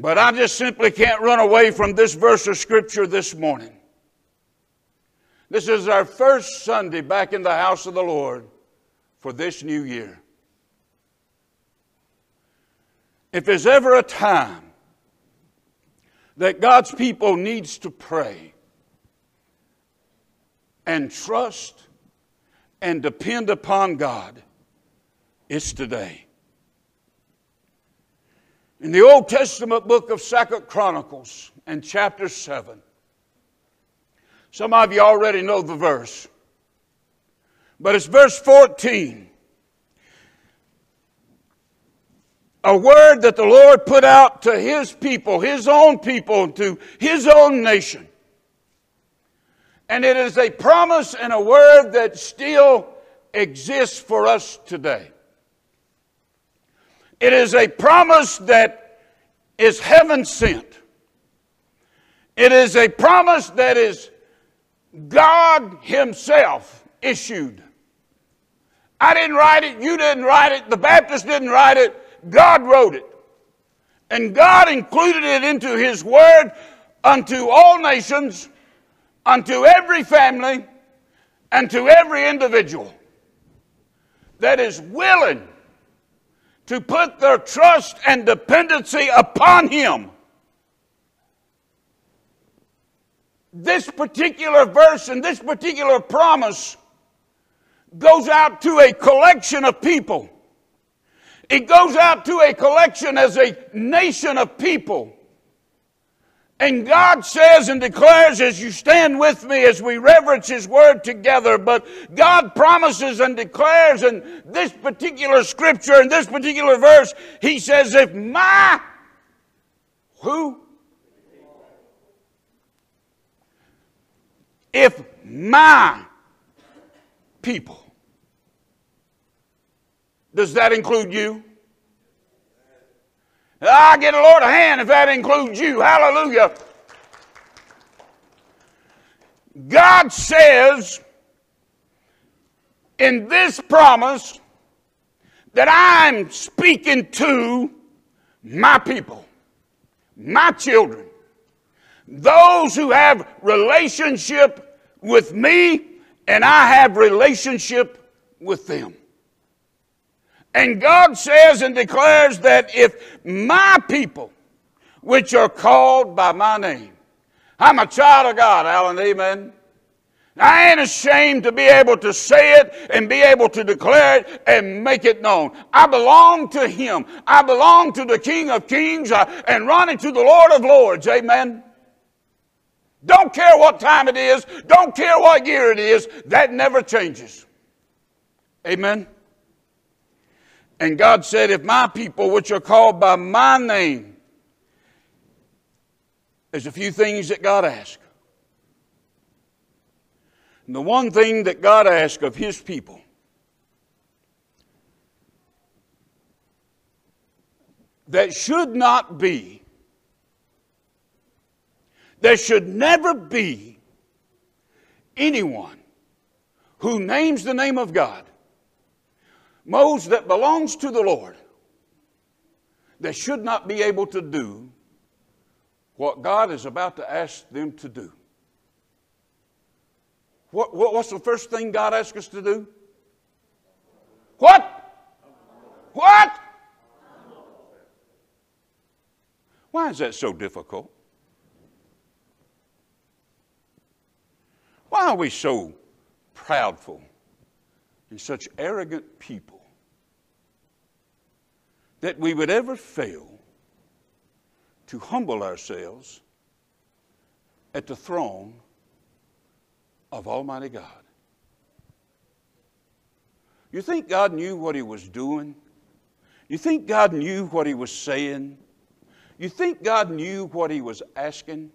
But I just simply can't run away from this verse of Scripture this morning. This is our first Sunday back in the house of the Lord for this new year. If there's ever a time that God's people needs to pray and trust and depend upon God, it's today. In the Old Testament book of Second Chronicles and chapter 7, some of you already know the verse, but it's verse 14. A word that the Lord put out to His people, His own people, to His own nation. And it is a promise and a word that still exists for us today. It is a promise that is heaven sent. It is a promise that is God Himself issued. I didn't write it, you didn't write it, the Baptist didn't write it, God wrote it. And God included it into His Word unto all nations, unto every family, and to every individual that is willing to put their trust and dependency upon Him. This particular verse and this particular promise goes out to a collection of people. It goes out to a collection as a nation of people and God says and declares as you stand with me as we reverence His Word together, but God promises and declares in this particular scripture, in this particular verse, He says, if my, who? If my people, does that include you? I get a Lord a hand if that includes you. Hallelujah. God says in this promise that I'm speaking to my people, my children, those who have relationship with me and I have relationship with them. And God says and declares that if my people, which are called by my name, I'm a child of God, Alan, amen. I ain't ashamed to be able to say it and be able to declare it and make it known. I belong to Him. I belong to the King of Kings uh, and running to the Lord of Lords. Amen. Don't care what time it is. Don't care what year it is. That never changes. Amen. And God said, If my people, which are called by my name, there's a few things that God asks. And the one thing that God asks of His people that should not be, there should never be anyone who names the name of God Moses that belongs to the Lord that should not be able to do what God is about to ask them to do. What, what, what's the first thing God asks us to do? What? What? Why is that so difficult? Why are we so proudful and such arrogant people? That we would ever fail to humble ourselves at the throne of Almighty God. You think God knew what He was doing? You think God knew what He was saying? You think God knew what He was asking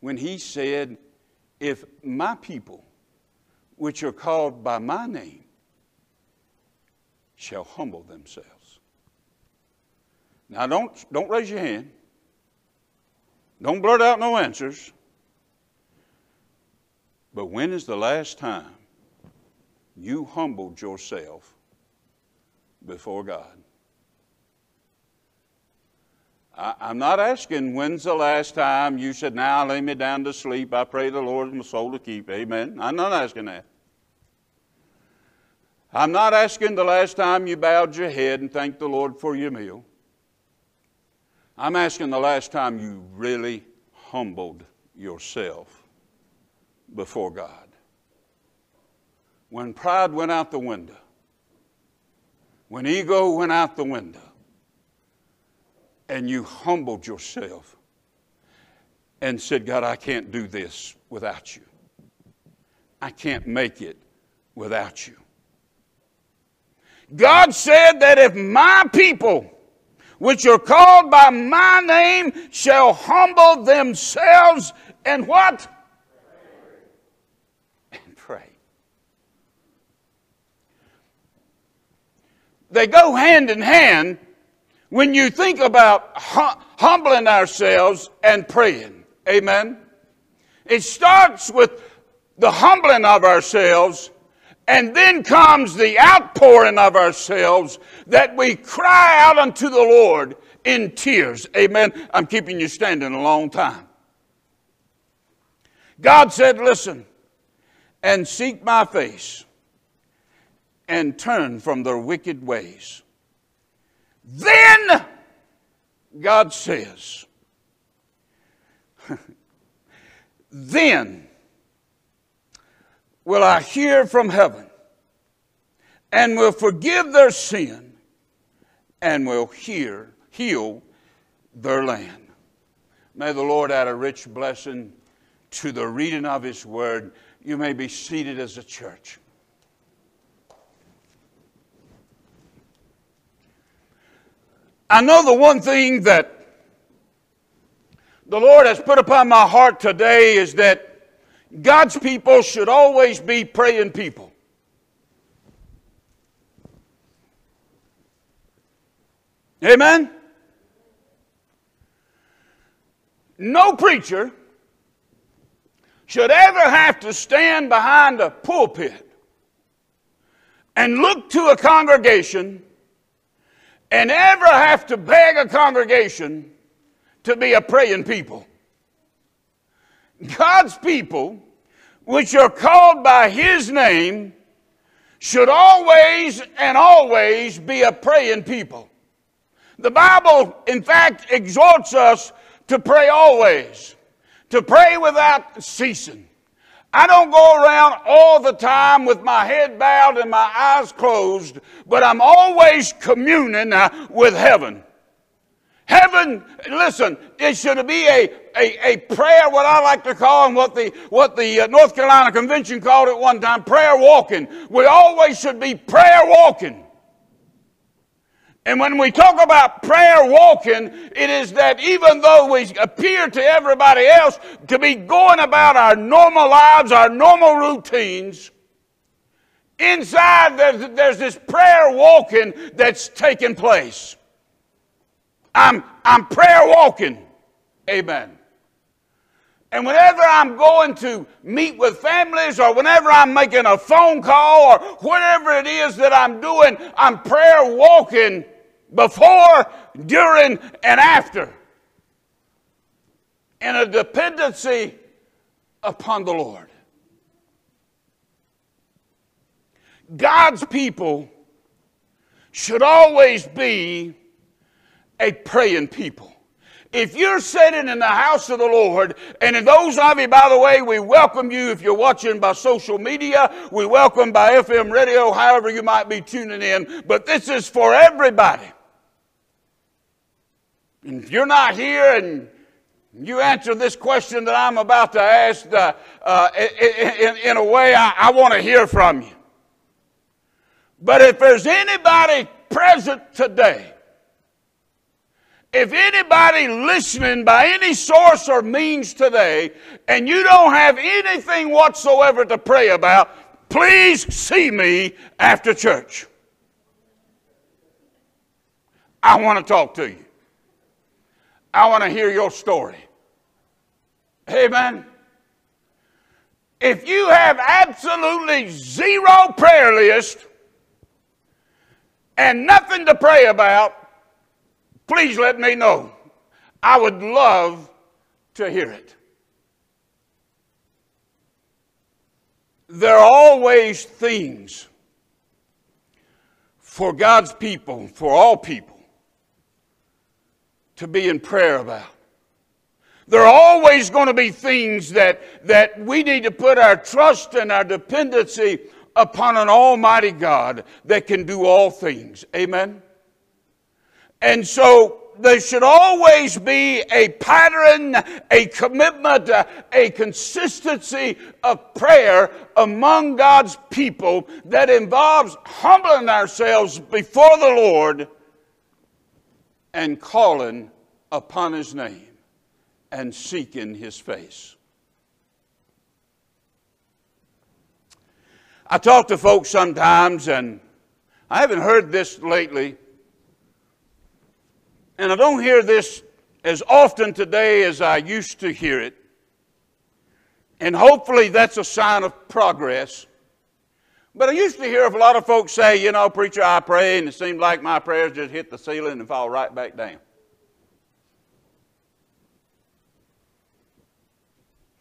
when He said, If my people, which are called by my name, shall humble themselves? Now, don't, don't raise your hand. Don't blurt out no answers. But when is the last time you humbled yourself before God? I, am not asking when's the last time you said, Now lay me down to sleep. I pray the Lord my soul to keep. Amen. I'm not asking that. I'm not asking the last time you bowed your head and thanked the Lord for your meal. I'm asking the last time you really humbled yourself before God. When pride went out the window, when ego went out the window, and you humbled yourself and said, God, I can't do this without you. I can't make it without you. God said that if my people, which are called by my name, shall humble themselves and what? And pray. They go hand in hand when you think about humbling ourselves and praying. Amen. It starts with the humbling of ourselves, and then comes the outpouring of ourselves that we cry out unto the Lord in tears. Amen. I'm keeping you standing a long time. God said, Listen, and seek my face and turn from their wicked ways. Then God says, then will I hear from heaven and will forgive their sin and will hear, heal their land. May the Lord add a rich blessing to the reading of His Word. You may be seated as a church. I know the one thing that the Lord has put upon my heart today is that God's people should always be praying people. Amen? No preacher should ever have to stand behind a pulpit and look to a congregation and ever have to beg a congregation to be a praying people. God's people, which are called by His name, should always and always be a praying people. The Bible, in fact, exhorts us to pray always, to pray without ceasing. I don't go around all the time with my head bowed and my eyes closed, but I'm always communing uh, with heaven. Heaven, listen, it should be a, a, a prayer, what I like to call, and what the, what the uh, North Carolina Convention called it one time, prayer walking. We always should be prayer walking. And when we talk about prayer walking, it is that even though we appear to everybody else to be going about our normal lives, our normal routines, inside there's, there's this prayer walking that's taking place. I'm, I'm prayer walking. Amen. And whenever I'm going to meet with families or whenever I'm making a phone call or whatever it is that I'm doing, I'm prayer walking before, during, and after. In a dependency upon the Lord. God's people should always be a praying people. If you're sitting in the house of the Lord, and in those of you, by the way, we welcome you if you're watching by social media, we welcome by FM radio, however you might be tuning in, but this is for everybody. If you're not here and you answer this question that I'm about to ask uh, uh, in, in, a way I, I want to hear from you. But if there's anybody present today, if anybody listening by any source or means today, and you don't have anything whatsoever to pray about, please see me after church. I want to talk to you. I want to hear your story. Amen. If you have absolutely zero prayer list and nothing to pray about, please let me know. I would love to hear it. There are always things for God's people, for all people, to be in prayer about. There are always going to be things that, that we need to put our trust and our dependency upon an almighty God that can do all things. Amen? And so there should always be a pattern, a commitment, a consistency of prayer among God's people that involves humbling ourselves before the Lord and calling upon His name and seeking his face. I talk to folks sometimes, and I haven't heard this lately, and I don't hear this as often today as I used to hear it. And hopefully that's a sign of progress. But I used to hear a lot of folks say, you know, preacher, I pray, and it seemed like my prayers just hit the ceiling and fall right back down.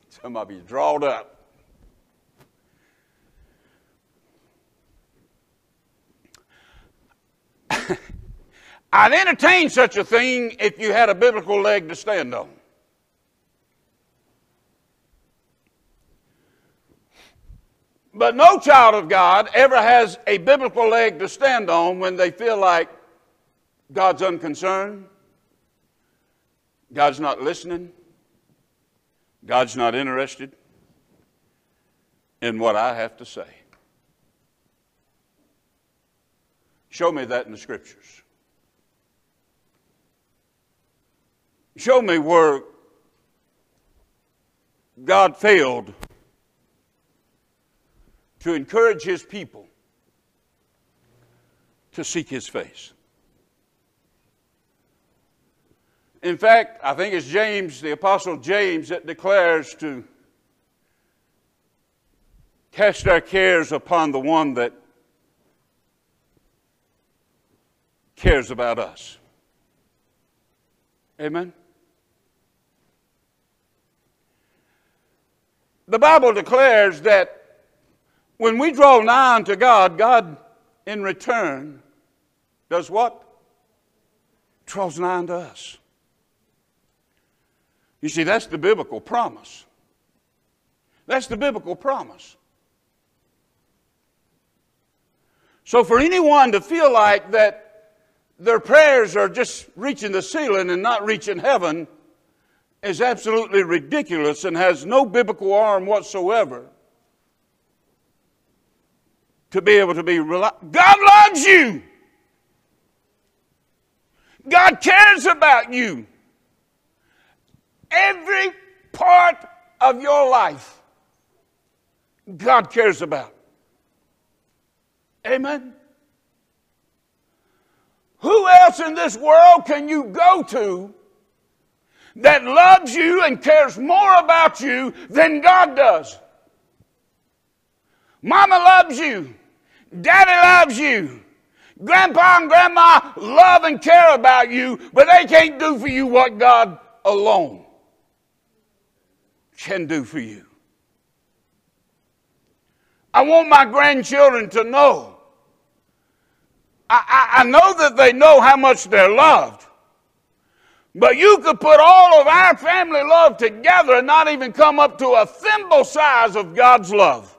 Some of you drawed up. I'd entertain such a thing if you had a biblical leg to stand on. But no child of God ever has a biblical leg to stand on when they feel like God's unconcerned, God's not listening, God's not interested in what I have to say. Show me that in the scriptures. Show me where God failed to encourage his people to seek his face. In fact, I think it's James, the Apostle James, that declares to cast our cares upon the one that cares about us. Amen? The Bible declares that when we draw nigh unto God, God in return does what? Draws nigh unto us. You see, that's the biblical promise. That's the biblical promise. So, for anyone to feel like that their prayers are just reaching the ceiling and not reaching heaven is absolutely ridiculous and has no biblical arm whatsoever to be able to be reliable. God loves you. God cares about you every part of your life God cares about. Amen. Who else in this world can you go to that loves you and cares more about you than God does? Mama loves you. Daddy loves you. Grandpa and grandma love and care about you, but they can't do for you what God alone can do for you. I want my grandchildren to know. I, I, I, know that they know how much they're loved. But you could put all of our family love together and not even come up to a thimble size of God's love.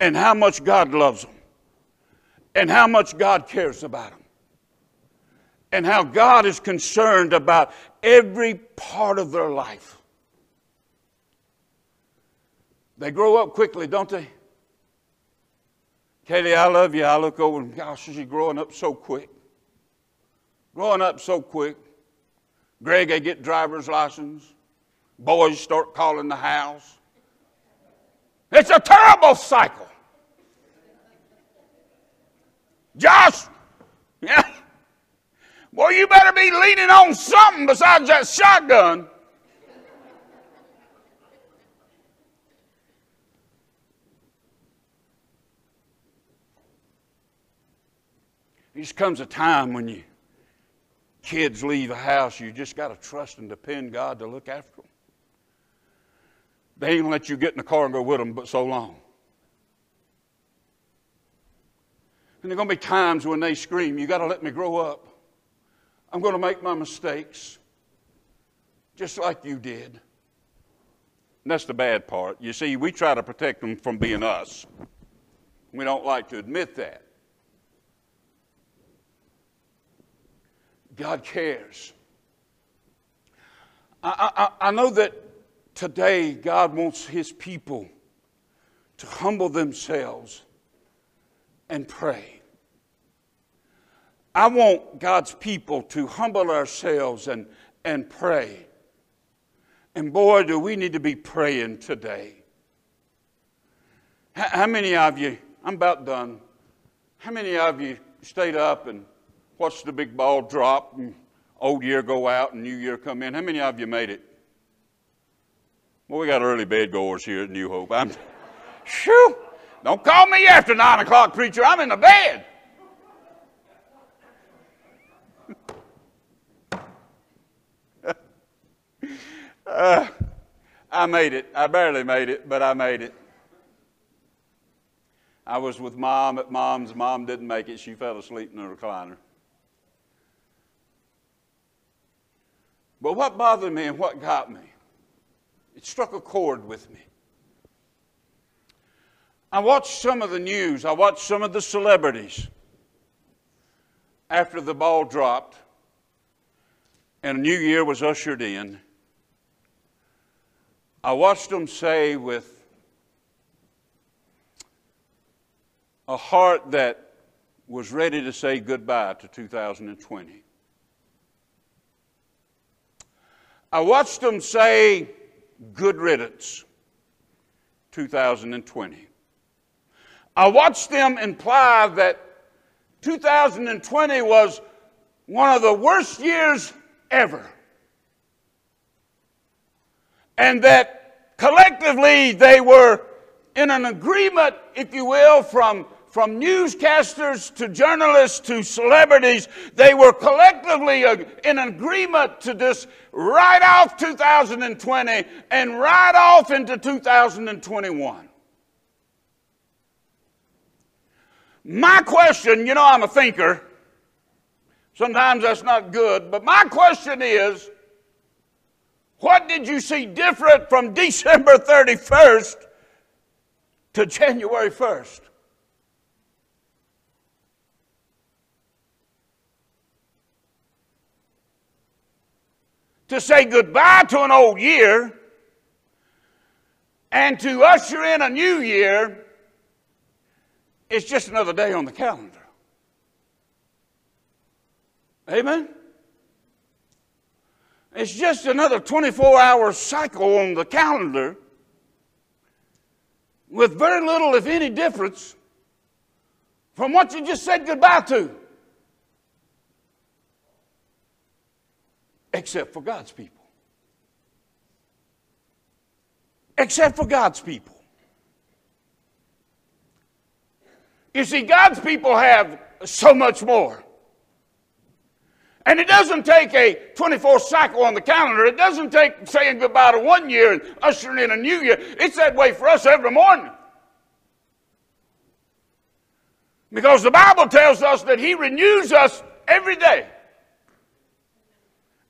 And how much God loves them. And how much God cares about them and how God is concerned about every part of their life. They grow up quickly, don't they? Katie, I love you. I look over and gosh, she's growing up so quick. Growing up so quick. Greg, they get driver's license. Boys start calling the house. It's a terrible cycle. Josh, yeah, well, you better be leaning on something besides that shotgun. There just comes a time when you kids leave a house, you just got to trust and depend God to look after them. They ain't let you get in the car and go with them but so long. And there are going to be times when they scream, You got to let me grow up. I'm going to make my mistakes, just like you did. And that's the bad part. You see, we try to protect them from being us. We don't like to admit that. God cares. I, I, I know that today God wants His people to humble themselves and pray. I want God's people to humble ourselves and, and pray. And boy, do we need to be praying today. How, how many of you, I'm about done, how many of you stayed up and watched the big ball drop and old year go out and new year come in? How many of you made it? Well, we got early bed goers here at New Hope. I'm, shoo! Don't call me after nine o'clock, preacher. I'm in the bed. uh, I made it. I barely made it, but I made it. I was with mom at mom's. Mom didn't make it. She fell asleep in the recliner. But what bothered me and what got me, it struck a chord with me. I watched some of the news, I watched some of the celebrities after the ball dropped and a new year was ushered in. I watched them say with a heart that was ready to say goodbye to 2020. I watched them say good riddance 2020. I watched them imply that 2020 was one of the worst years ever. And that collectively they were in an agreement, if you will, from, from newscasters to journalists to celebrities, they were collectively in agreement to just write off 2020 and write off into 2021. My question, you know, I'm a thinker. Sometimes that's not good, but my question is what did you see different from December 31st to January 1st? To say goodbye to an old year and to usher in a new year it's just another day on the calendar. Amen? It's just another 24 hour cycle on the calendar with very little, if any, difference from what you just said goodbye to. Except for God's people. Except for God's people. You see, God's people have so much more. And it doesn't take a 24 cycle on the calendar. It doesn't take saying goodbye to one year and ushering in a new year. It's that way for us every morning. Because the Bible tells us that He renews us every day.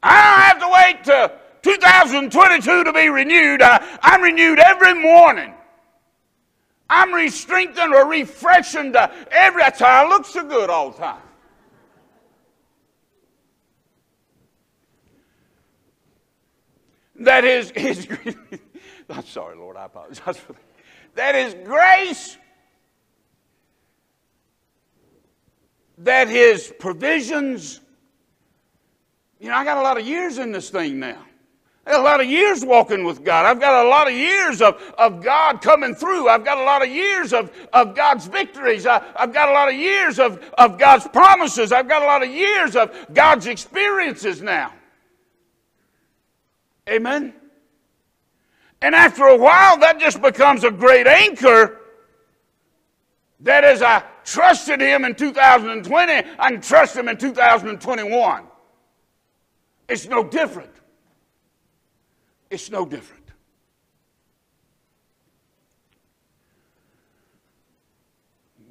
I don't have to wait to 2022 to be renewed. I, I'm renewed every morning. I'm re-strengthened or refreshened uh, every time. I look so good all the time. That is His. I'm sorry, Lord. I apologize for that. That is grace. That His provisions. You know, I got a lot of years in this thing now. I got a lot of years walking with God. I've got a lot of years of, of God coming through. I've got a lot of years of, of God's victories. I, I've got a lot of years of, of God's promises. I've got a lot of years of God's experiences now. Amen? And after a while, that just becomes a great anchor that as I trusted Him in 2020, I can trust Him in 2021. It's no different. It's no different.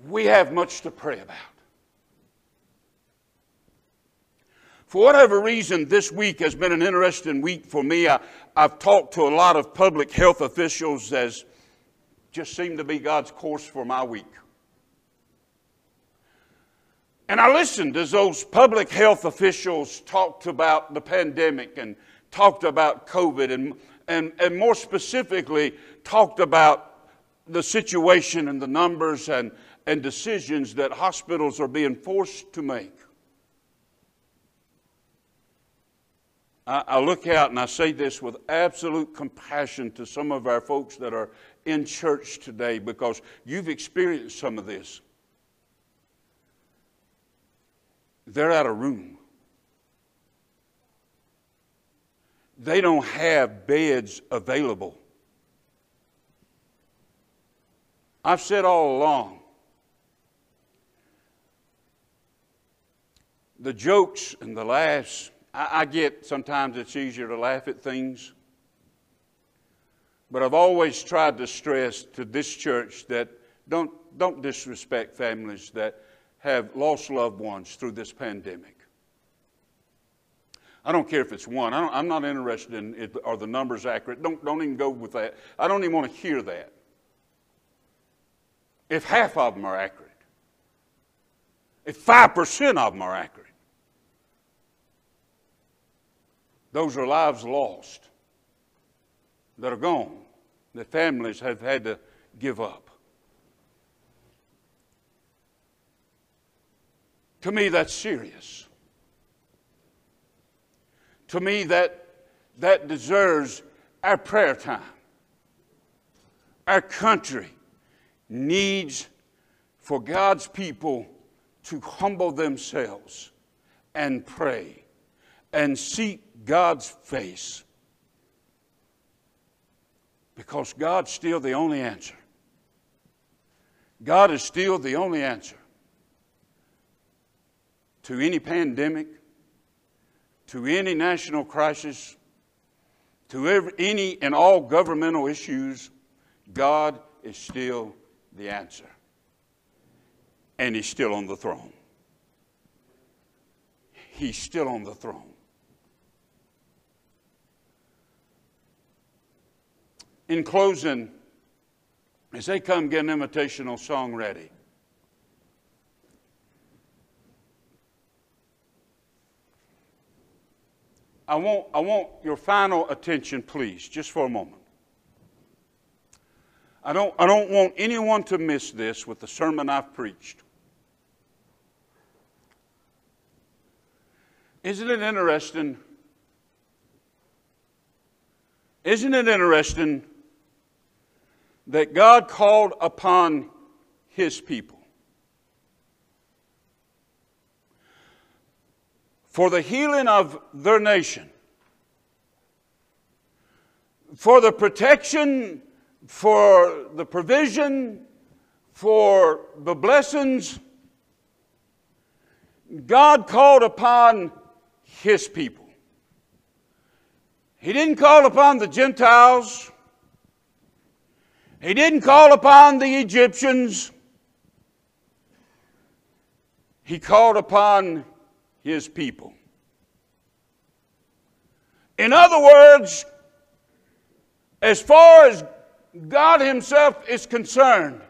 We have much to pray about. For whatever reason, this week has been an interesting week for me. I, have talked to a lot of public health officials as just seemed to be God's course for my week. And I listened as those public health officials talked about the pandemic and talked about COVID and, and, and more specifically talked about the situation and the numbers and, and decisions that hospitals are being forced to make. I, I look out and I say this with absolute compassion to some of our folks that are in church today because you've experienced some of this. They're out of room. They don't have beds available. I've said all along the jokes and the laughs, I, I, get sometimes it's easier to laugh at things. But I've always tried to stress to this church that don't, don't disrespect families that have lost loved ones through this pandemic. I don't care if it's one. I am not interested in it, are the numbers accurate. Don't, don't even go with that. I don't even want to hear that. If half of them are accurate, if 5% of them are accurate, those are lives lost that are gone, that families have had to give up. To me, that's serious. To me, that, that deserves our prayer time. Our country needs for God's people to humble themselves and pray and seek God's face. Because God's still the only answer. God is still the only answer to any pandemic, to any national crisis, to every, any and all governmental issues, God is still the answer. And He's still on the throne. He's still on the throne. In closing, as they come get an invitational song ready, I want, I want your final attention, please, just for a moment. I don't, I don't want anyone to miss this with the sermon I've preached. Isn't it interesting? Isn't it interesting that God called upon his people for the healing of their nation, for the protection, for the provision, for the blessings. God called upon his people. He didn't call upon the Gentiles. He didn't call upon the Egyptians. He called upon his people. In other words, as far as God Himself is concerned,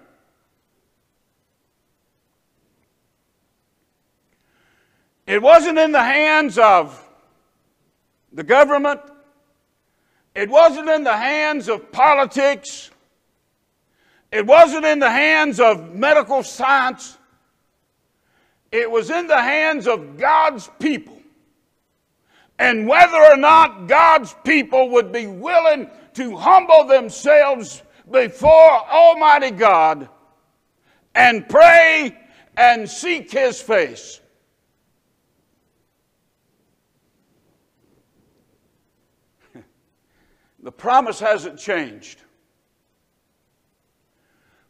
it wasn't in the hands of the government, it wasn't in the hands of politics, it wasn't in the hands of medical science. It was in the hands of God's people. And whether or not God's people would be willing to humble themselves before Almighty God and pray and seek His face. the promise hasn't changed,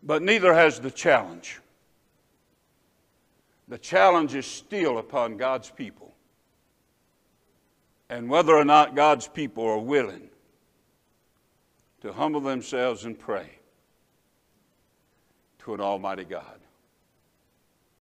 but neither has the challenge. The challenge is still upon God's people. and whether or not God's people are willing to humble themselves and pray to an Almighty God.